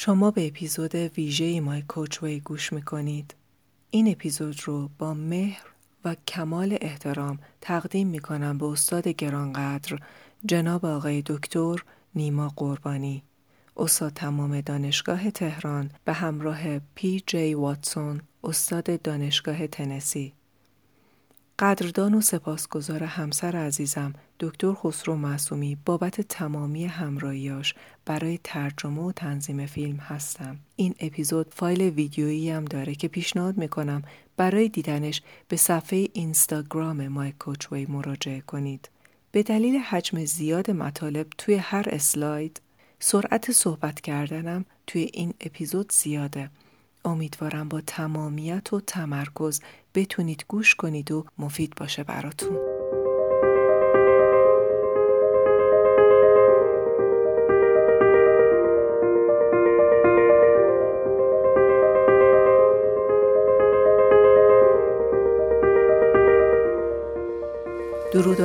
شما به اپیزود ویژه مای کوچوی گوش می‌کنید. این اپیزود رو با مهر و کمال احترام تقدیم می‌کنم به استاد گرانقدر جناب آقای دکتر نیما قربانی. استاد تمام دانشگاه تهران به همراه پی جی واتسون استاد دانشگاه تنسی قدردان و سپاسگزار همسر عزیزم دکتر خسرو معصومی بابت تمامی همراهیاش برای ترجمه و تنظیم فیلم هستم. این اپیزود فایل ویدیویی هم داره که پیشنهاد می‌کنم برای دیدنش به صفحه اینستاگرام مای کوچوی مراجعه کنید. به دلیل حجم زیاد مطالب توی هر اسلاید سرعت صحبت کردنم توی این اپیزود زیاده. امیدوارم با تمامیت و تمرکز بتونید گوش کنید و مفید باشه براتون.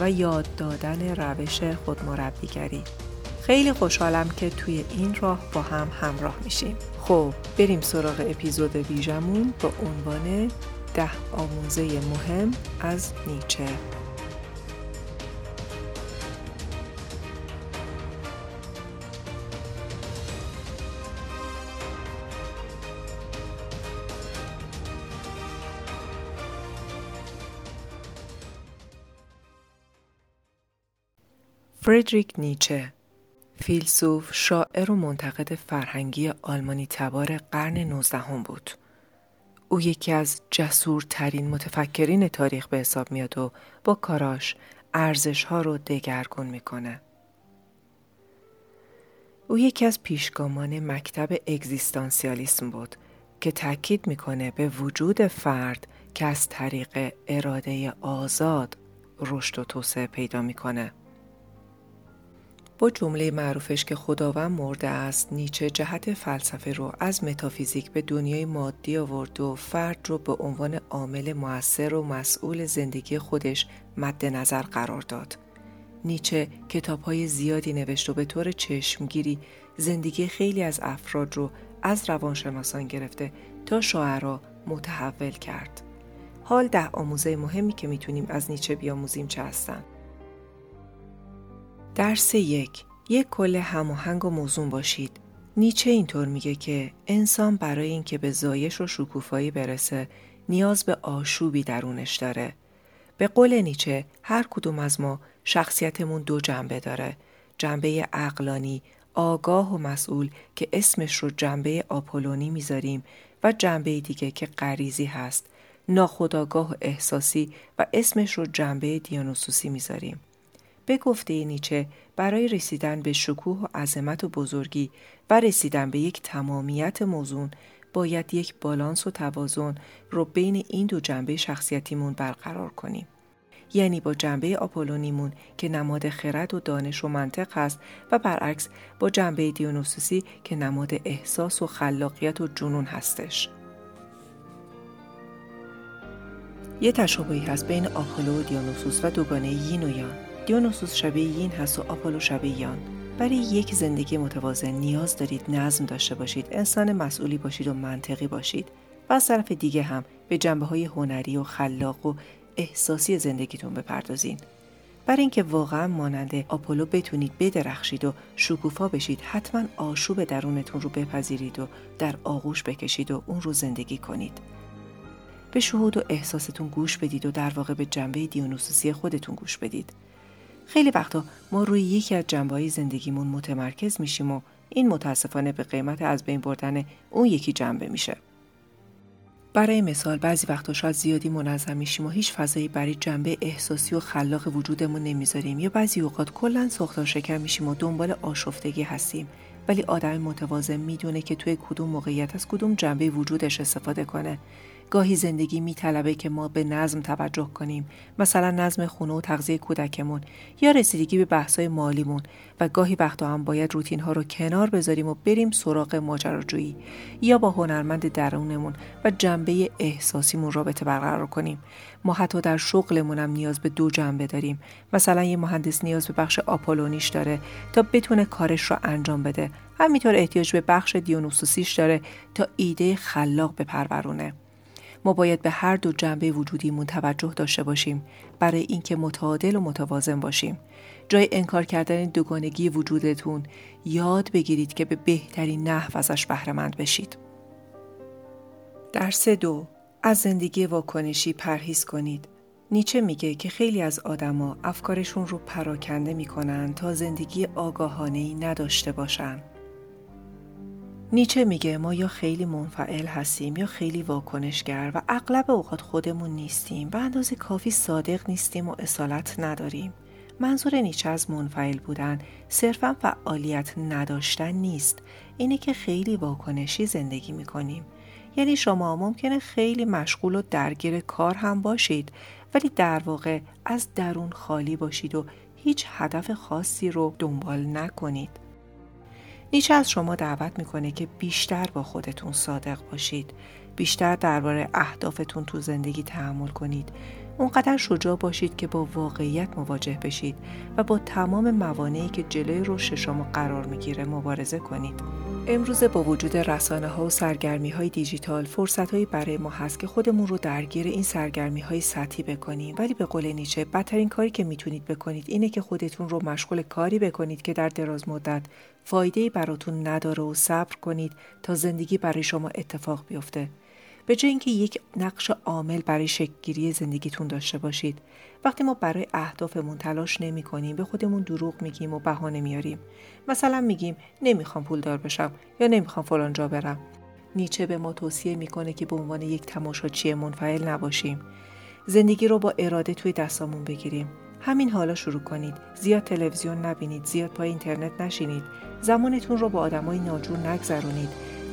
و یاد دادن روش خودمربیگری. خیلی خوشحالم که توی این راه با هم همراه میشیم. خب بریم سراغ اپیزود ویژمون با عنوان ده آموزه مهم از نیچه فردریک نیچه فیلسوف، شاعر و منتقد فرهنگی آلمانی تبار قرن نوزدهم بود. او یکی از جسورترین متفکرین تاریخ به حساب میاد و با کاراش ارزش ها رو دگرگون می‌کنه. او یکی از پیشگامان مکتب اگزیستانسیالیسم بود که تاکید می‌کنه به وجود فرد که از طریق اراده آزاد رشد و توسعه پیدا می‌کنه. با جمله معروفش که خداوند مرده است نیچه جهت فلسفه رو از متافیزیک به دنیای مادی آورد و فرد رو به عنوان عامل موثر و مسئول زندگی خودش مد نظر قرار داد. نیچه کتاب های زیادی نوشت و به طور چشمگیری زندگی خیلی از افراد رو از روانشناسان گرفته تا شاعرا متحول کرد. حال ده آموزه مهمی که می‌تونیم از نیچه بیاموزیم چه هستند؟ درس یک یک کل هماهنگ و موزون باشید. نیچه اینطور میگه که انسان برای اینکه به زایش و شکوفایی برسه نیاز به آشوبی درونش داره. به قول نیچه هر کدوم از ما شخصیتمون دو جنبه داره. جنبه اقلانی، آگاه و مسئول که اسمش رو جنبه آپولونی می‌ذاریم و جنبه دیگه که غریزی هست. ناخداگاه و احساسی و اسمش رو جنبه دیانوسوسی می‌ذاریم. به گفته نیچه برای رسیدن به شکوه و عظمت و بزرگی و رسیدن به یک تمامیت موزون باید یک بالانس و توازن رو بین این دو جنبه شخصیتیمون برقرار کنیم. یعنی با جنبه آپولونیمون که نماد خرد و دانش و منطق هست و برعکس با جنبه دیونوسوسی که نماد احساس و خلاقیت و جنون هستش. یه تشابهی هست بین آپولو و دیونوسوس و دوگانه یین و یان. دیونوسوس شبیه یین هست و آپولو شبیه یان برای یک زندگی متوازن نیاز دارید نظم داشته باشید انسان مسئولی باشید و منطقی باشید و از طرف دیگه هم به جنبه های هنری و خلاق و احساسی زندگیتون بپردازین. برای اینکه واقعا مانند آپولو بتونید بدرخشید و شکوفا بشید حتما آشوب درونتون رو بپذیرید و در آغوش بکشید و اون رو زندگی کنید. به شهود و احساستون گوش بدید و در واقع به جنبه دیونوسوسی خودتون گوش بدید. خیلی وقتا ما روی یکی از جنبه زندگیمون متمرکز میشیم و این متاسفانه به قیمت از بین بردن اون یکی جنبه میشه. برای مثال بعضی وقتا شاید زیادی منظم میشیم و هیچ فضایی برای جنبه احساسی و خلاق وجودمون نمی‌ذاریم. یا بعضی اوقات کلا ساختار شکر میشیم و دنبال آشفتگی هستیم. ولی آدم متوازن می‌دونه که توی کدوم موقعیت از کدوم جنبه وجودش استفاده کنه. گاهی زندگی میطلبه که ما به نظم توجه کنیم. مثلا نظم خونه و تغذیه کودکمون یا رسیدگی به بحثای مالیمون و گاهی وقتا هم باید روتین ها رو کنار بذاریم و بریم سراغ ماجراجویی یا با هنرمند درونمون و جنبه احساسیمون رابطه برقرار کنیم. ما حتی در شغلمون هم نیاز به دو جنبه داریم. مثلا یه مهندس نیاز به بخش آپولونیش داره تا بتونه کارش رو انجام بده. همینطور احتیاج به بخش دیونوسوسیش داره تا ایده خلاق بپرورونه. ما باید به هر دو جنبه وجودیمون توجه داشته باشیم برای اینکه متعادل و متوازن باشیم. جای انکار کردن دوگانگی وجودتون یاد بگیرید که به بهترین نحو ازش بهرهمند بشید. درس دو. از زندگی واکنشی پرهیز کنید. نیچه میگه که خیلی از آدما افکارشون رو پراکنده می‌کنن تا زندگی آگاهانه ای نداشته باشن. نیچه میگه ما یا خیلی منفعل هستیم یا خیلی واکنشگر و اغلب اوقات خودمون نیستیم و اندازه کافی صادق نیستیم و اصالت نداریم. منظور نیچه از منفعل بودن صرفا فعالیت نداشتن نیست. اینه که خیلی واکنشی زندگی می‌کنیم. یعنی شما ممکنه خیلی مشغول و درگیر کار هم باشید ولی در واقع از درون خالی باشید و هیچ هدف خاصی رو دنبال نکنید. نیچه از شما دعوت می‌کنه که بیشتر با خودتون صادق باشید. بیشتر درباره اهدافتون تو زندگی تحمل کنید. اونقدر شجاع باشید که با واقعیت مواجه بشید و با تمام موانعی که جلوی رشد شما قرار می‌گیره مبارزه کنید. امروزه با وجود رسانه ها و سرگرمی های دیجیتال فرصت هایی برای ما هست که خودمون رو درگیر این سرگرمی های سطحی بکنیم ولی به قول نیچه بدترین کاری که می‌تونید بکنید اینه که خودتون رو مشغول کاری بکنید که در دراز مدت فایده براتون نداره و صبر کنید تا زندگی برای شما اتفاق بیفته. به جای اینکه یک نقش عامل برای شکلگیری زندگیتون داشته باشید. وقتی ما برای اهدافمون تلاش نمی کنیم به خودمون دروغ میگیم و بهانه میاریم مثلا میگیم نمی‌خوام پولدار بشم یا نمی‌خوام فلان جا برم. نیچه به ما توصیه می‌کنه که به عنوان یک تماشاچی منفعل نباشیم. زندگی رو با اراده توی دستامون بگیریم. همین حالا شروع کنید. زیاد تلویزیون نبینید زیاد پای اینترنت نشینید. زمانتون رو با آدمای ناجور نگذرونید.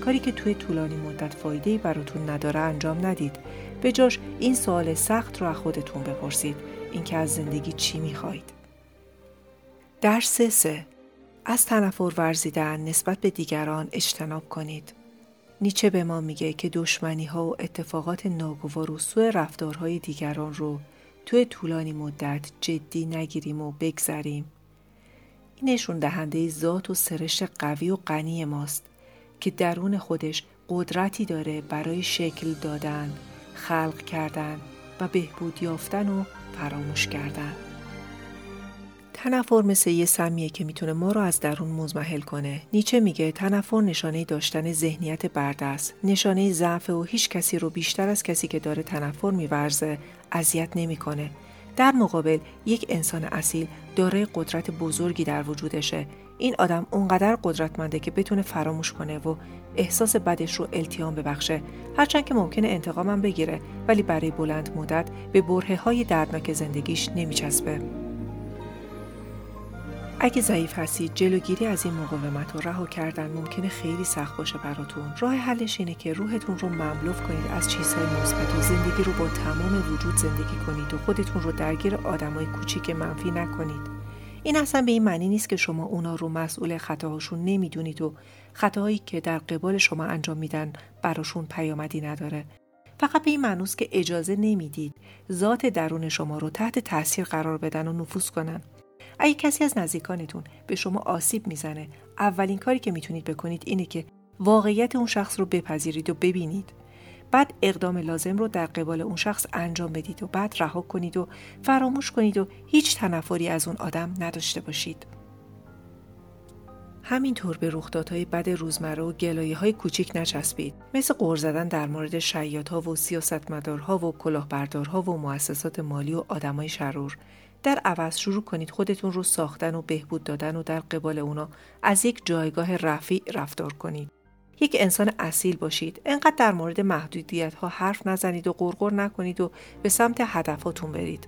کاری که توی طولانی مدت فایده براتون نداره انجام ندید. به جاش این سوال سخت رو از خودتون بپرسید. اینکه از زندگی چی می‌خواید درس سه. از تنفر ورزیدن نسبت به دیگران اجتناب کنید. نیچه به ما میگه که دشمنی ها و اتفاقات ناگوار و سوء رفتارهای دیگران رو توی طولانی مدت جدی نگیریم و بگذریم. این نشون دهنده ذات و سرشت قوی و غنی ماست. که درون خودش قدرتی داره برای شکل دادن، خلق کردن و بهبود یافتن و فراموش کردن. تنفر مثل یه سمیه که می‌تونه ما رو از درون مزمحل کنه. نیچه میگه تنفر نشانه داشتن ذهنیت برده است. نشانه ضعف و هیچ کسی رو بیشتر از کسی که داره تنفر میورزه اذیت نمی‌کنه. در مقابل یک انسان اصیل دارای قدرت بزرگی در وجودشه این آدم اونقدر قدرتمنده که بتونه فراموش کنه و احساس بدش رو التیام ببخشه. هرچند که ممکنه انتقامم بگیره ولی برای بلند مدت به بره های دردناک زندگیش نمیچسبه. اگه ضعیف هستید جلوگیری از این مقاومت و رها کردن ممکنه خیلی سخت باشه براتون. راه حلش اینه که روحتون رو مملوف کنید از چیزهای مثبت و زندگی رو با تمام وجود زندگی کنید و خودتون رو درگیر آدمای کوچیک منفی نکنید. این اصلا به این معنی نیست که شما اونا رو مسئول خطاهاشون نمی‌دونید و خطاهایی که در قبال شما انجام میدن براشون پیامدی نداره. فقط به این معنوس که اجازه نمی‌دید ذات درون شما رو تحت تاثیر قرار بدن و نفوذ کنن. اگه کسی از نزدیکانتون به شما آسیب می‌زنه اولین کاری که می‌تونید بکنید اینه که واقعیت اون شخص رو بپذیرید و ببینید. بعد اقدام لازم رو در قبال اون شخص انجام بدید و بعد رها کنید و فراموش کنید و هیچ تنفری از اون آدم نداشته باشید. همینطور به رخدادهای بد روزمره و گلایه های کوچیک نچسبید. مثل قور زدن در مورد شیاط ها و سیاستمدارها و کلاهبردارها و مؤسسات مالی و آدمای شرور. در عوض شروع کنید خودتون رو ساختن و بهبود دادن و در قبال اونا از یک جایگاه رفیع رفتار کنید. یک انسان اصیل باشید. انقدر در مورد محدودیت ها حرف نزنید و غرغر نکنید و به سمت هدفاتون برید.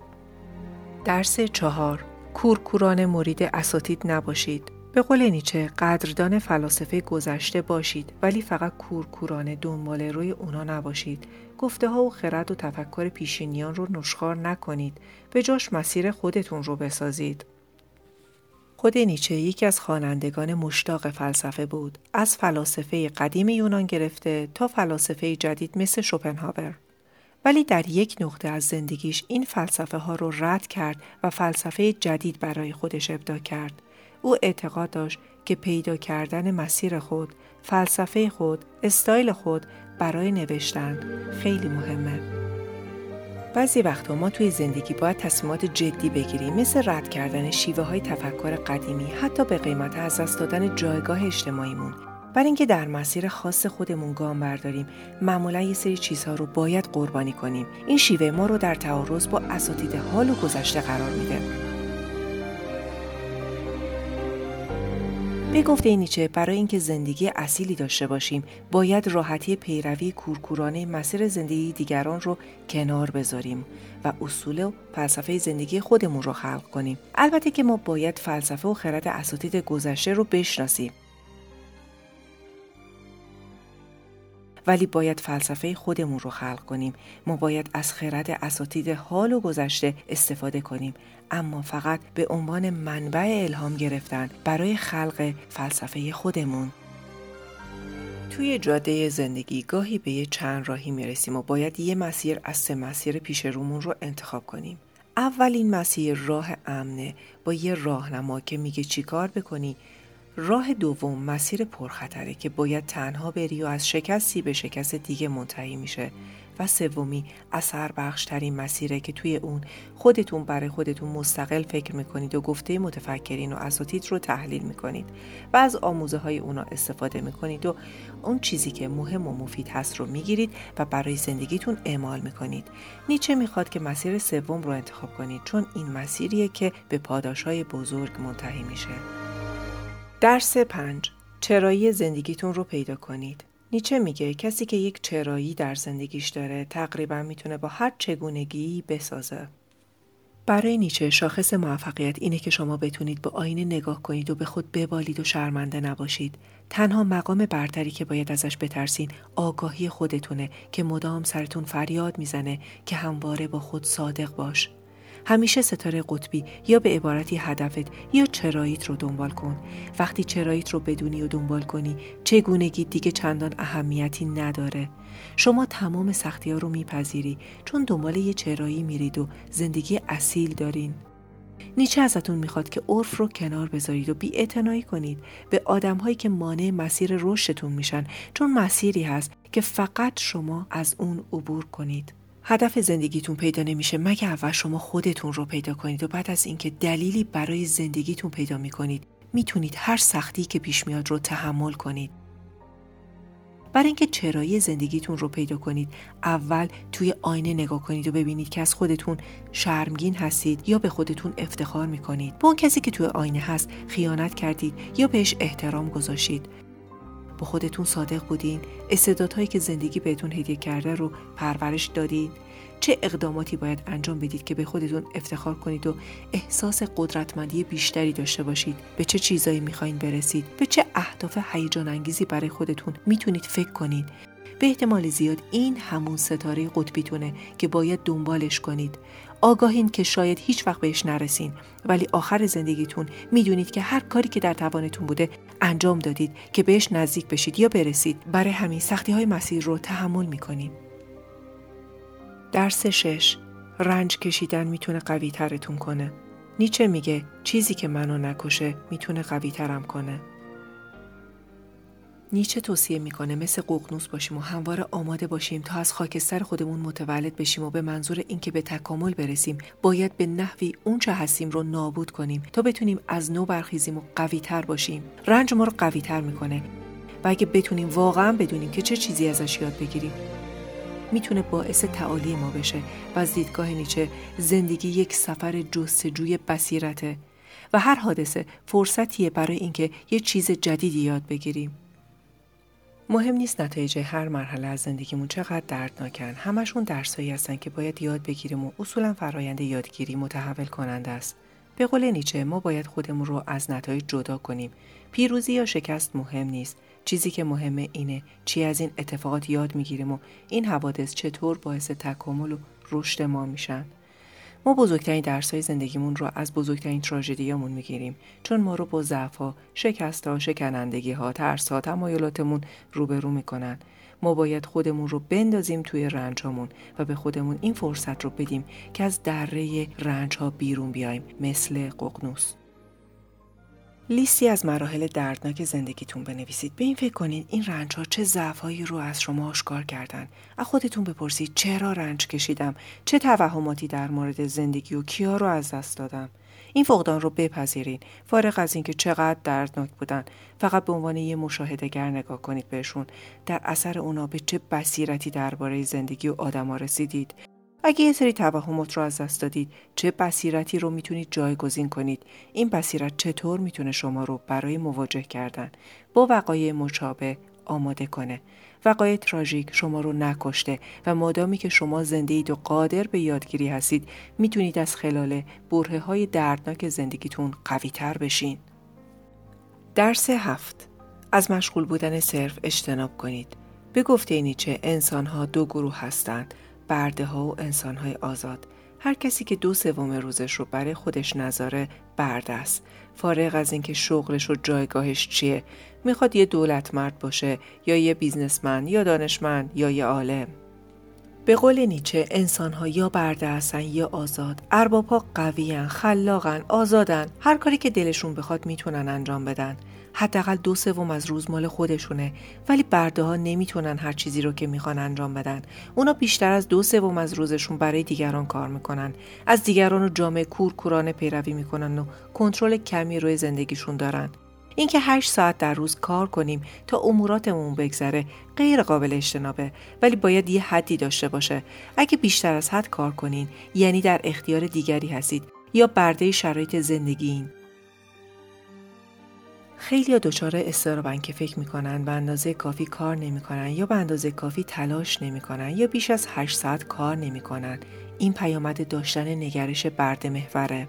درس چهار. کورکوران مرید اساتید نباشید. به قول نیچه قدردان فلاسفه گذشته باشید ولی فقط کورکورانه دنبال روی اونا نباشید. گفته ها و خرد و تفکر پیشینیان رو نشخار نکنید. به جاش مسیر خودتون رو بسازید. خود نیچه یکی از خوانندگان مشتاق فلسفه بود. از فلاسفه قدیم یونان گرفته تا فلاسفه جدید مثل شوپنهاور. ولی در یک نقطه از زندگیش این فلسفه ها رو رد کرد و فلسفه جدید برای خودش ابدا کرد. او اعتقاد داشت که پیدا کردن مسیر خود، فلسفه خود، استایل خود برای نوشتن خیلی مهمه. بعضی وقتا ما توی زندگی باید تصمیمات جدی بگیریم مثل رد کردن شیوه های تفکر قدیمی حتی به قیمت از دست دادن جایگاه اجتماعیمون. برای اینکه در مسیر خاص خودمون گام برداریم معمولا یه سری چیزها رو باید قربانی کنیم. این شیوه ما رو در تعارض با اساتید حال و گذشته قرار میده. به گفته نیچه برای اینکه زندگی اصیلی داشته باشیم باید راحتی پیروی کورکورانه مسیر زندگی دیگران رو کنار بذاریم و اصول و فلسفه زندگی خودمون رو خلق کنیم. البته که ما باید فلسفه و خرد اساتید گذشته رو بشناسیم. ولی باید فلسفه خودمون رو خلق کنیم. ما باید از خرد اساتید حال و گذشته استفاده کنیم. اما فقط به عنوان منبع الهام گرفتن برای خلق فلسفه خودمون. توی جاده زندگی گاهی به یه چند راهی می‌رسیم و باید یه مسیر از سه مسیر پیش رومون رو انتخاب کنیم. اولین مسیر راه امنه. با یه راهنما که میگه چیکار بکنی؟ راه دوم مسیر پرخطره که باید تنها بری و از شکستی به شکست دیگه منتهی میشه و سومی اثر بخشترین مسیره که توی اون خودتون برای خودتون مستقل فکر می‌کنید و گفته متفکرین و اساتید رو تحلیل می‌کنید و از آموزه های اونا استفاده می‌کنید و اون چیزی که مهم و مفید هست رو می‌گیرید و برای زندگیتون اعمال می‌کنید. نیچه می‌خواد که مسیر سوم رو انتخاب کنید چون این مسیریه که به پاداش های بزرگ منتهی میشه. درس پنج چرایی زندگیتون رو پیدا کنید. نیچه میگه کسی که یک چرایی در زندگیش داره تقریبا می‌تونه با هر چگونگی بسازه. برای نیچه شاخص موفقیت اینه که شما بتونید به آینه نگاه کنید و به خود ببالید و شرمنده نباشید. تنها مقام برتری که باید ازش بترسین آگاهی خودتونه که مدام سرتون فریاد می‌زنه که همواره با خود صادق باش. همیشه ستاره قطبی یا به عبارتی هدفت یا چراییت رو دنبال کن. وقتی چراییت رو بدونی و دنبال کنی چگونگی دیگه چندان اهمیتی نداره. شما تمام سختی ها رو میپذیری چون دنبال یه چرایی میرید و زندگی اصیل دارین. نیچه ازتون می‌خواد که عرف رو کنار بذارید و بی کنید. به آدم هایی که مانع مسیر رشدتون میشن چون مسیری هست که فقط شما از اون عبور کنید. هدف زندگیتون پیدا نمیشه مگه اول شما خودتون رو پیدا کنید و بعد از اینکه دلیلی برای زندگیتون پیدا می‌کنید می‌تونید هر سختی که پیش میاد رو تحمل کنید. برای اینکه چرایی زندگیتون رو پیدا کنید اول توی آینه نگاه کنید و ببینید که از خودتون شرمگین هستید یا به خودتون افتخار می‌کنید با اون کسی که توی آینه هست خیانت کردید یا بهش احترام گذاشتید با خودتون صادق بودین. استعدادهایی که زندگی بهتون هدیه کرده رو پرورش دادید چه اقداماتی باید انجام بدید که به خودتون افتخار کنید و احساس قدرتمندی بیشتری داشته باشید؟ به چه چیزایی می‌خواین برسید؟ به چه اهداف هیجان انگیزی برای خودتون می‌تونید فکر کنید؟ به احتمال زیاد این همون ستاره قطبیتونه که باید دنبالش کنید. آگاهین که شاید هیچ وقت بهش نرسین. ولی آخر زندگیتون می‌دونید که هر کاری که در توانتون بوده انجام دادید که بهش نزدیک بشید یا برسید. برای همین سختی های مسیر رو تحمل می‌کنید درس شش. رنج کشیدن می‌تونه قوی ترتون کنه. نیچه میگه چیزی که منو نکشه می‌تونه قوی ترم کنه. نیچه توصیه می‌کنه مثل ققنوس باشیم و همواره آماده باشیم تا از خاکستر خودمون متولد بشیم و به منظور اینکه به تکامل برسیم باید به نحوی اونچه هستیم رو نابود کنیم تا بتونیم از نو برخیزیم و قوی تر باشیم. رنج ما رو قوی تر می‌کنه و اگه بتونیم واقعا بدونیم که چه چیزی ازش یاد بگیریم می‌تونه باعث تعالی ما بشه و از دیدگاه نیچه زندگی یک سفر جستجوی بصیرته و هر حادثه فرصتیه برای اینکه یه چیز جدیدی یاد بگیریم. مهم نیست نتایج هر مرحله از زندگیمون چقدر دردناکن همشون درسایی هستن که باید یاد بگیریم و اصولا فرایند یادگیری متحول کننده است به قول نیچه ما باید خودمون رو از نتایج جدا کنیم. پیروزی یا شکست مهم نیست. چیزی که مهمه اینه چی از این اتفاقات یاد می‌گیریم و این حوادث چطور باعث تکامل و رشد ما میشن. ما بزرگترین درس های زندگیمون رو از بزرگترین تراژدیامون می‌گیریم چون ما رو با ضعفها، شکستها، شکنندگی ها، ترس ها، تمایلاتمون روبرو می‌کنن. ما باید خودمون رو بندازیم توی رنجامون و به خودمون این فرصت رو بدیم که از دره رنج ها بیرون بیایم مثل ققنوس. لیستی از مراحل دردناک زندگیتون بنویسید. به این فکر کنید این رنج ها چه ضعفهایی رو از شما آشکار کردن. از خودتون بپرسید چرا رنج کشیدم؟ چه توهماتی در مورد زندگی و کیا رو از دست دادم؟ این فقدان رو بپذیرین فارغ از اینکه چقدر دردناک بودن فقط به عنوان یه مشاهدهگر نگاه کنید بهشون در اثر اونا به چه بصیرتی درباره زندگی و آدما رسیدید اگه یه سری توهمات رو از دست دادید چه بصیرتی رو می‌تونید جایگزین کنید؟ این بصیرت چطور می‌تونه شما رو برای مواجه کردن با وقایع مشابه آماده کنه؟ وقایع تراژیک شما رو نکشته و مادامی که شما زنده اید و قادر به یادگیری هستید می‌تونید از خلال بره های دردناک زندگیتون قوی تر بشین. درس هفت. از مشغول بودن صرف اجتناب کنید. به گفته نیچه انسان ها دو گروه هستند. برده ها و انسان های آزاد. هر کسی که دو سوم روزش رو برای خودش نذاره برده است. فارغ از اینکه شغلش و جایگاهش چیه. می‌خواد یه دولت مرد باشه یا یه بیزنسمن یا دانشمند یا یه عالم. به قول نیچه انسان ها یا برده هستن یا آزاد. ارباب ها قویان خلاقن آزادن هر کاری که دلشون بخواد می‌تونن انجام بدن. حداقل دو سوم از روز مال خودشونه. ولی برده ها نمی‌تونن هر چیزی رو که می‌خوان انجام بدن. اونا بیشتر از دو سوم از روزشون برای دیگران کار می‌کنن. از دیگران و جامعه کورکورانه پیروی می‌کنن و کنترل کمی روی زندگیشون دارن. اینکه هشت ساعت در روز کار کنیم تا اموراتمون بگذره غیر قابل اجتنابه. ولی باید یه حدی داشته باشه. اگه بیشتر از حد کار کنین یعنی در اختیار دیگری هستید یا برده شرایط زندگی خیلی دچار استرابن که فکر می‌کنن به اندازه کافی کار نمی‌کنن یا به اندازه کافی تلاش نمی‌کنن یا بیش از 8 ساعت کار نمی‌کنن. این پیامد داشتن نگرش برد محوره.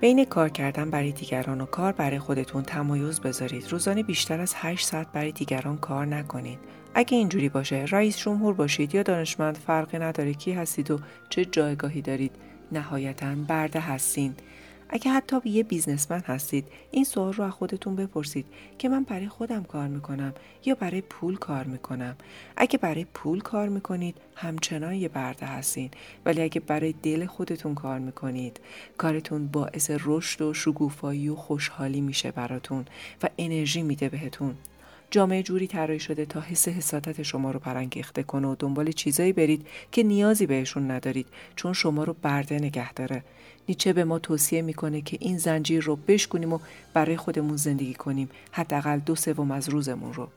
بین کار کردن برای دیگران و کار برای خودتون تمایز بذارید. روزانه بیشتر از 8 ساعت برای دیگران کار نکنید. اگه اینجوری باشه رئیس جمهور باشید یا دانشمند فرقی نداره کی هستید و چه جایگاهی دارید نهایتا برده هستین. اگه حتی یه بیزنسمن هستید این سوال رو از خودتون بپرسید که من برای خودم کار می‌کنم یا برای پول کار می‌کنم. اگه برای پول کار می‌کنید همچنان یه برده هستین. ولی اگه برای دل خودتون کار می‌کنید کارتون باعث رشد و شگوفایی و خوشحالی میشه براتون و انرژی میده بهتون. جامعه جوری طراحی شده تا حس حسادت شما رو پرانگیخته کنه و دنبال چیزایی برید که نیازی بهشون ندارید چون شما رو برده نگه داره. نیچه به ما توصیه می‌کنه که این زنجیر رو بشکنیم و برای خودمون زندگی کنیم حداقل دو سوم از روزمون رو.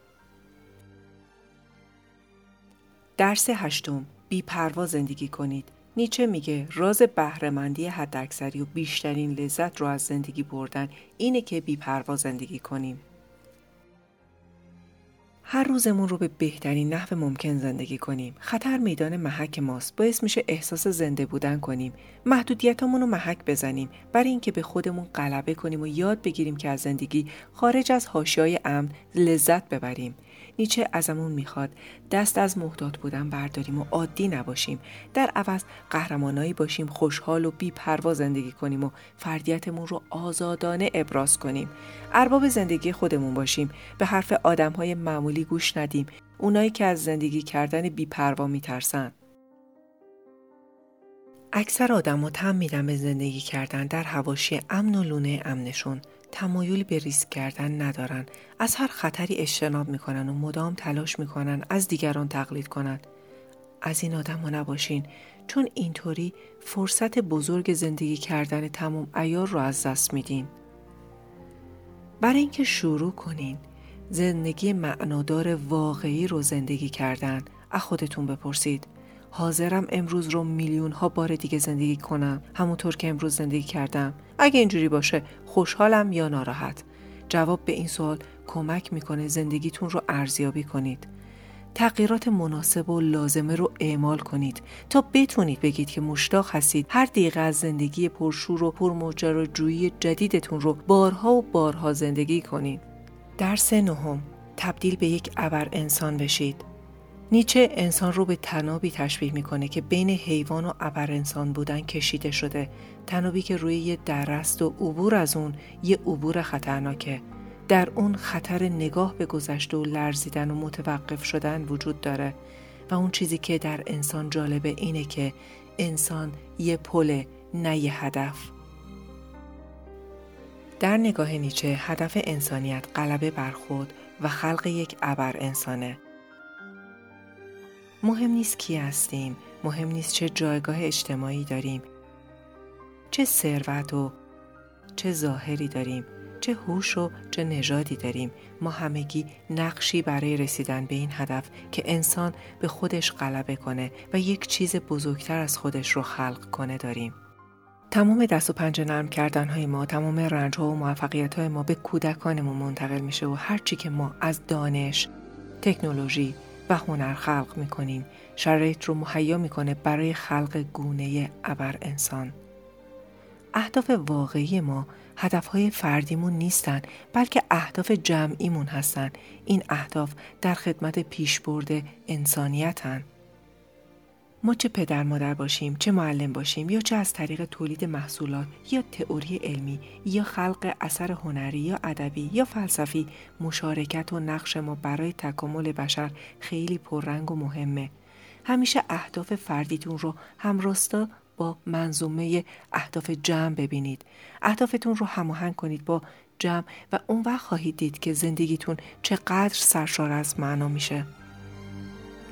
درس هشتم بی پروا زندگی کنید. نیچه میگه راز بهرهمندی حداکثری و بیشترین لذت رو از زندگی بردن اینه که بی پروا زندگی کنیم. هر روزمون رو به بهترین نحو ممکن زندگی کنیم. خطر میدان محک ماست. باعث میشه احساس زنده بودن کنیم. محدودیتامون رو محک بزنیم برای اینکه به خودمون غلبه کنیم و یاد بگیریم که از زندگی خارج از حاشیه‌های امن لذت ببریم. نیچه ازمون می‌خواد. دست از محتاط بودن برداریم و عادی نباشیم. در عوض قهرمانایی باشیم خوشحال و بی پروا زندگی کنیم و فردیتمون رو آزادانه ابراز کنیم. ارباب زندگی خودمون باشیم. به حرف آدمهای معمولی گوش ندیم. اونایی که از زندگی کردن بی پروا میترسن. اکثر آدم تم میدن به زندگی کردن در هواشی امن و لونه امنشون. تمایلی به ریسک کردن ندارن. از هر خطری اجتناب می‌کنن و مدام تلاش می‌کنن از دیگران تقلید کنن. از این آدم ها نباشین. چون اینطوری فرصت بزرگ زندگی کردن تمام ایار رو از دست میدین. برای اینکه شروع کنین زندگی معنادار واقعی رو زندگی کردن. از خودتون بپرسید. حاضرم امروز رو میلیون ها بار دیگه زندگی کنم. همونطور که امروز زندگی کردم. اگه اینجوری باشه خوشحالم یا ناراحت؟ جواب به این سوال کمک می‌کنه زندگیتون رو ارزیابی کنید. تغییرات مناسب و لازمه رو اعمال کنید تا بتونید بگید که مشتاق هستید هر دقیقه از زندگی پرشور و پرماجراجویی جدیدتون رو بارها و بارها زندگی کنید. درس نهم. تبدیل به یک ابر انسان بشید. نیچه انسان رو به تنابی تشبیه می‌کنه که بین حیوان و ابر انسان بودن کشیده شده. تنابی که روی یه درست و عبور از اون یه عبور خطرناکه. در اون خطر نگاه به گذشته و لرزیدن و متوقف شدن وجود داره. و اون چیزی که در انسان جالبه اینه که انسان یه پل نه یه هدف. در نگاه نیچه هدف انسانیت غلبه بر خود و خلق یک ابر انسانه. مهم نیست کی هستیم مهم نیست چه جایگاه اجتماعی داریم چه ثروت و چه ظاهری داریم چه هوش و چه نژادی داریم. ما همگی نقشی برای رسیدن به این هدف که انسان به خودش غلبه کنه و یک چیز بزرگتر از خودش رو خلق کنه داریم. تمام دست و پنجه نرم کردن های ما تمام رنج ها و موفقیت های ما به کودکانمون منتقل میشه و هرچی که ما از دانش تکنولوژی و هنر خلق می‌کنیم. شرایط رو مهیا می‌کنه برای خلق گونه ابر انسان. اهداف واقعی ما هدفهای فردیمون نیستن بلکه اهداف جمعیمون هستن. این اهداف در خدمت پیشبرد انسانیتن. ما چه پدر مادر باشیم چه معلم باشیم یا چه از طریق تولید محصولات یا تئوری علمی یا خلق اثر هنری یا ادبی یا فلسفی مشارکت و نقش ما برای تکامل بشر خیلی پررنگ و مهمه. همیشه اهداف فردیتون رو همراستا با منظومه اهداف جمع ببینید. اهدافتون رو هماهنگ کنید با جمع و اون وقت خواهید دید که زندگیتون چقدر سرشار از معنا میشه.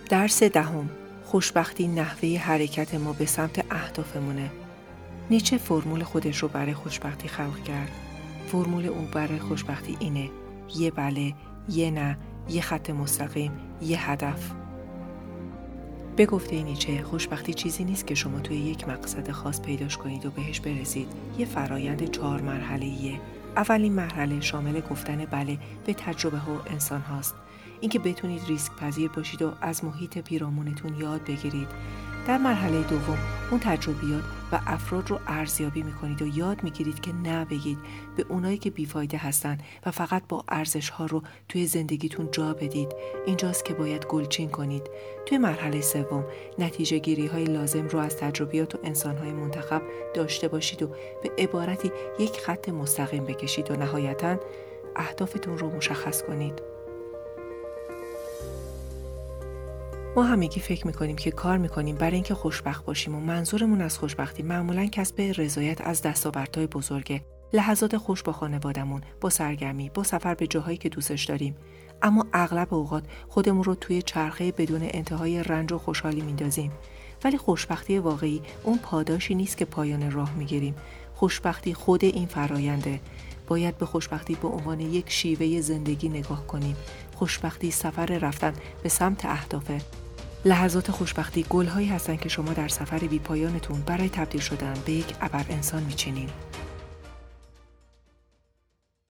درس دهم. خوشبختی نحوه حرکت ما به سمت اهدافمونه. نیچه فرمول خودش رو برای خوشبختی خلق کرد. فرمول او برای خوشبختی اینه. یه بله یه نه یه خط مستقیم یه هدف. به گفته نیچه خوشبختی چیزی نیست که شما توی یک مقصد خاص پیداش کنید و بهش برسید. یه فرایند چهار مرحله اولین مرحله شامل گفتن بله به تجربه ها و انسان هاست. اینکه بتونید ریسک پذیر باشید و از محیط پیرامونتون یاد بگیرید. در مرحله دوم اون تجربیات و افراد رو ارزیابی می‌کنید و یاد می‌گیرید که نه بگید به اونایی که بیفایده هستن و فقط با ارزش ها رو توی زندگیتون جا بدید. اینجاست که باید گلچین کنید. توی مرحله سوم نتیجه گیری های لازم رو از تجربیات و انسان های منتخب داشته باشید و به عبارتی یک خط مستقیم بکشید و نهایتا اهدافتون رو مشخص کنید. ما همگی فکر می‌کنیم که کار می‌کنیم برای اینکه خوشبخت باشیم و منظورمون از خوشبختی معمولا کسب رضایت از دستاوردهای بزرگه لحظات خوش با خانوادمون با سرگرمی با سفر به جاهایی که دوستش داریم. اما اغلب اوقات خودمون رو توی چرخه بدون انتهای رنج و خوشحالی میندازیم. ولی خوشبختی واقعی اون پاداشی نیست که پایان راه می‌گیریم. خوشبختی خود این فراینده باید به خوشبختی به عنوان یک شیوه زندگی نگاه کنیم. خوشبختی سفر رفتن به سمت اهدافه. لحظات خوشبختی گلهایی هستند که شما در سفر بی پایانتون برای تبدیل شدن به یک ابر انسان میچینین.